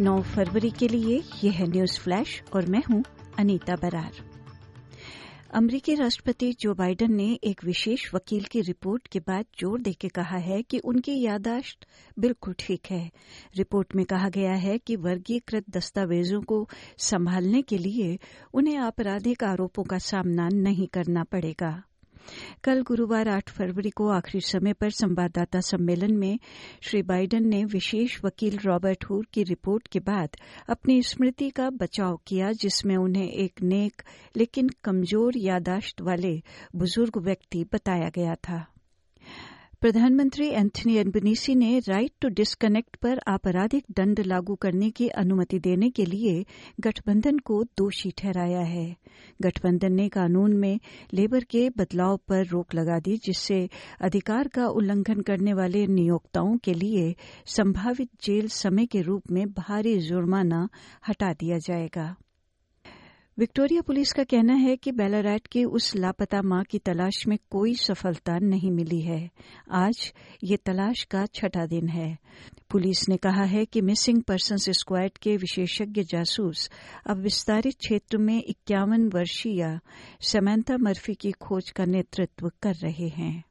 9 फरवरी के लिए यह है न्यूज़ फ्लैश और मैं हूँ अनीता बरार। अमरीकी राष्ट्रपति जो बाइडेन ने एक विशेष वकील की रिपोर्ट के बाद ज़ोर देकर कहा है कि उनकी यादाश्त बिल्कुल ठीक है। रिपोर्ट में कहा गया है कि वर्गीकृत दस्तावेजों को संभालने के लिए उन्हें आपराधिक आरोपों का सामना नहीं करना पड़ेगा। कल गुरुवार 8 फरवरी को आखिरी समय पर संवाददाता सम्मेलन में श्री बाइडेन ने विशेष वकील रॉबर्ट हूर की रिपोर्ट के बाद अपनी स्मृति का बचाव किया, जिसमें उन्हें एक नेक लेकिन कमज़ोर यादाश्त वाले बुज़ुर्ग व्यक्ति बताया गया था। प्रधानमंत्री एंथनी एल्बनीसी ने राइट टू डिस्कनेक्ट पर आपराधिक दंड लागू करने की अनुमति देने के लिए गठबंधन को दोषी ठहराया है। गठबंधन ने कानून में लेबर के बदलाव पर रोक लगा दी, जिससे अधिकार का उल्लंघन करने वाले नियोक्ताओं के लिए संभावित जेल समय के रूप में भारी जुर्माना हटा दिया जाएगा। विक्टोरिया पुलिस का कहना है कि बेलाराइट की उस लापता माँ की तलाश में कोई सफलता नहीं मिली है। आज ये तलाश का छठा दिन है। पुलिस ने कहा है कि मिसिंग पर्सनस स्क्वाड के विशेषज्ञ जासूस अब विस्तारित क्षेत्र में इक्यावन वर्षीय समैंथा मर्फी की खोज का नेतृत्व कर रहे हैं।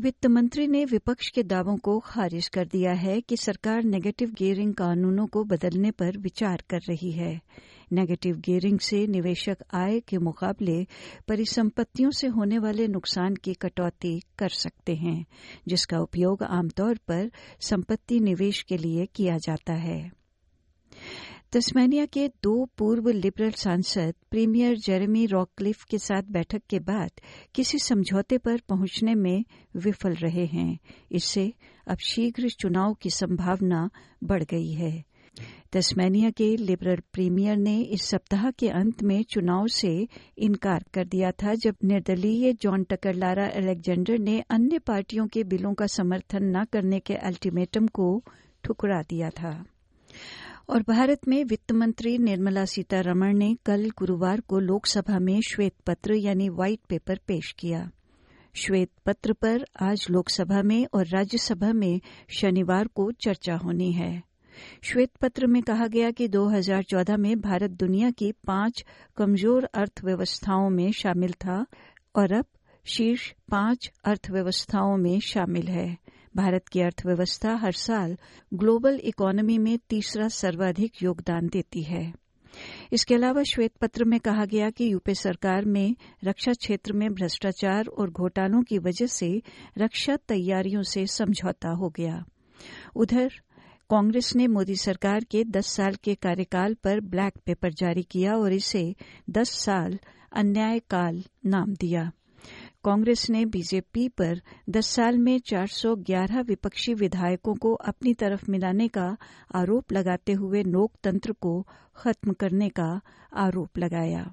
वित्त मंत्री ने विपक्ष के दावों को खारिज कर दिया है कि सरकार नेगेटिव गियरिंग कानूनों को बदलने पर विचार कर रही है। नेगेटिव गियरिंग से निवेशक आय के मुकाबले परिसंपत्तियों से होने वाले नुकसान की कटौती कर सकते हैं, जिसका उपयोग आमतौर पर संपत्ति निवेश के लिए किया जाता है। तस्मानिया के दो पूर्व लिबरल सांसद प्रीमियर जेरेमी रॉकलिफ के साथ बैठक के बाद किसी समझौते पर पहुँचने में विफल रहे हैं। इससे अब शीघ्र चुनाव की संभावना बढ़ गई है। तस्मानिया के लिबरल प्रीमियर ने इस सप्ताह के अंत में चुनाव से इनकार कर दिया था, जब निर्दलीय जॉन टकरलारा अलेक्जेंडर ने अन्य पार्टियों के बिलों का समर्थन न करने के अल्टीमेटम को ठुकरा दिया था। और भारत में वित्त मंत्री निर्मला सीतारमण ने कल गुरुवार को लोकसभा में श्वेत पत्र यानी व्हाइट पेपर पेश किया। श्वेत पत्र पर आज लोकसभा में और राज्यसभा में शनिवार को चर्चा होनी है। श्वेत पत्र में कहा गया कि 2014 में भारत दुनिया की पाँच कमज़ोर अर्थव्यवस्थाओं में शामिल था, और अब शीर्ष पाँच अर्थव्यवस्थाओं में शामिल है। भारत की अर्थव्यवस्था हर साल ग्लोबल इकोनॉमी में तीसरा सर्वाधिक योगदान देती है। इसके अलावा श्वेत पत्र में कहा गया कि यूपी सरकार में रक्षा क्षेत्र में भ्रष्टाचार और घोटालों की वजह से रक्षा तैयारियों से समझौता हो गया। उधर कांग्रेस ने मोदी सरकार के 10 साल के कार्यकाल पर ब्लैक पेपर जारी किया और इसे 10 साल अन्यायकाल नाम दिया। कांग्रेस ने बीजेपी पर 10 साल में 411 विपक्षी विधायकों को अपनी तरफ़ मिलाने का आरोप लगाते हुए लोकतंत्र को खत्म करने का आरोप लगाया।